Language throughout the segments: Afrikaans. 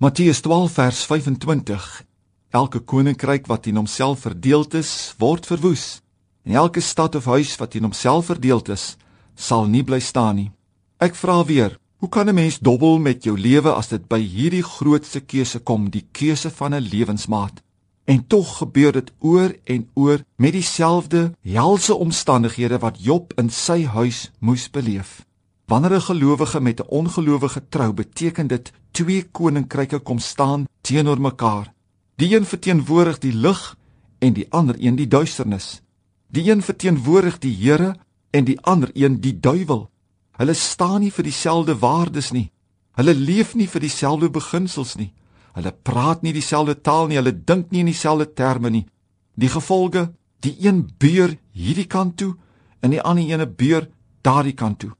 Matteus 12 vers 25 Elke koninkryk wat in homself verdeeld is, word verwoes. En elke stad of huis wat in homself verdeeld is, sal nie bly staan nie. Ek vra weer, hoe kan 'n mens dobbel met jou lewe as dit by hierdie grootste keuse kom, die keuse van 'n lewensmaat? En tog gebeur dit oor en oor met dieselfde helse omstandighede wat Job in sy huis moes beleef. Wanneer 'n gelowige met 'n ongelowige trou, beteken dit twee koninkryke kom staan teenoor mekaar. Die een verteenwoordig die lig en die ander een die duisternis. Die een verteenwoordig die Here en die ander een die duiwel. Hulle staan nie vir dieselfde waardes nie. Hulle leef nie vir dieselfde beginsels nie. Hulle praat nie dieselfde taal nie, hulle dink nie in dieselfde terme nie. Die gevolge, die een beur hierdie kant toe en die ander een beur daardie kant toe.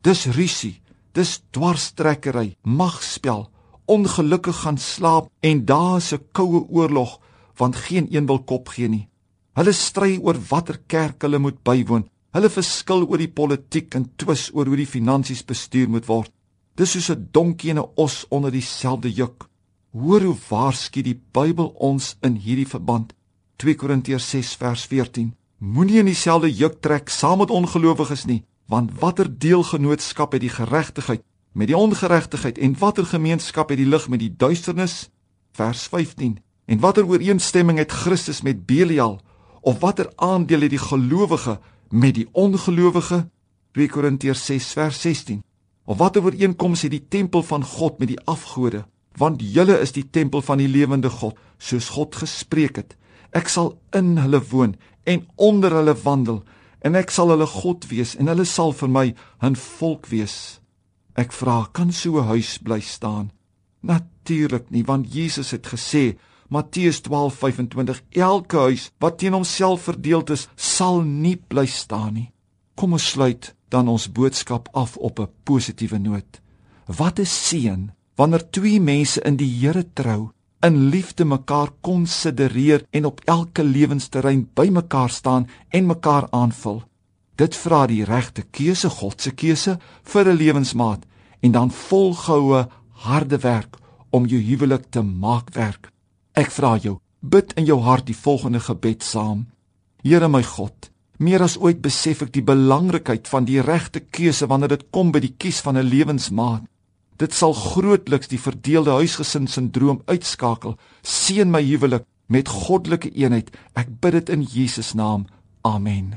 Dis rusie, dis dwarstrekkery, magspel, ongelukkig gaan slaap en daar's 'n koue oorlog want geen een wil kop gee nie. Hulle stry oor watter kerk hulle moet bywoon. Hulle verskil oor die politiek en twis oor hoe die finansies bestuur moet word. Dis soos 'n donkie en 'n os onder dieselfde juk. Hoor hoe waarsku die Bybel ons in hierdie verband. 2 Korintiërs 6 vers 14. Moenie in dieselfde juk trek saam met ongelowiges nie, want watter deelgenootskap het die geregtigheid met die ongeregtigheid en watter gemeenskap het die lig met die duisternis? Vers 15. En watter ooreenstemming het Christus met Belial of watter aandeel het die gelowige met die ongelowige? 2 Korintiërs 6 vers 16. Of watter ooreenkoms het die tempel van God met die afgode? want julle is die tempel van die lewende God, soos God gespreek het. Ek sal in hulle woon en onder hulle wandel, en ek sal hulle God wees en hulle sal vir my 'n volk wees. Ek vra, kan so 'n huis bly staan? Natuurlik nie, want Jesus het gesê, Matteus 12:25, elke huis wat teen homself verdeeld is, sal nie bly staan nie. Kom ons sluit dan ons boodskap af op 'n positiewe noot. Wat 'n seën wanneer twee mense in die Here trou, in liefde mekaar konsidereer en op elke lewensterrein by mekaar staan en mekaar aanvul. Dit vra die regte keuse, God se keuse vir 'n lewensmaat en dan volgehoue harde werk om jou huwelik te maak werk. Ek vra jou, bid in jou hart die volgende gebed saam. Here my God, meer as ooit besef ek die belangrikheid van die regte keuse wanneer dit kom by die kies van 'n lewensmaat. Dit sal grootliks die verdeelde huisgesin sindroom uitskakel. Seën my huwelik met goddelike eenheid. Ek bid dit in Jesus naam. Amen.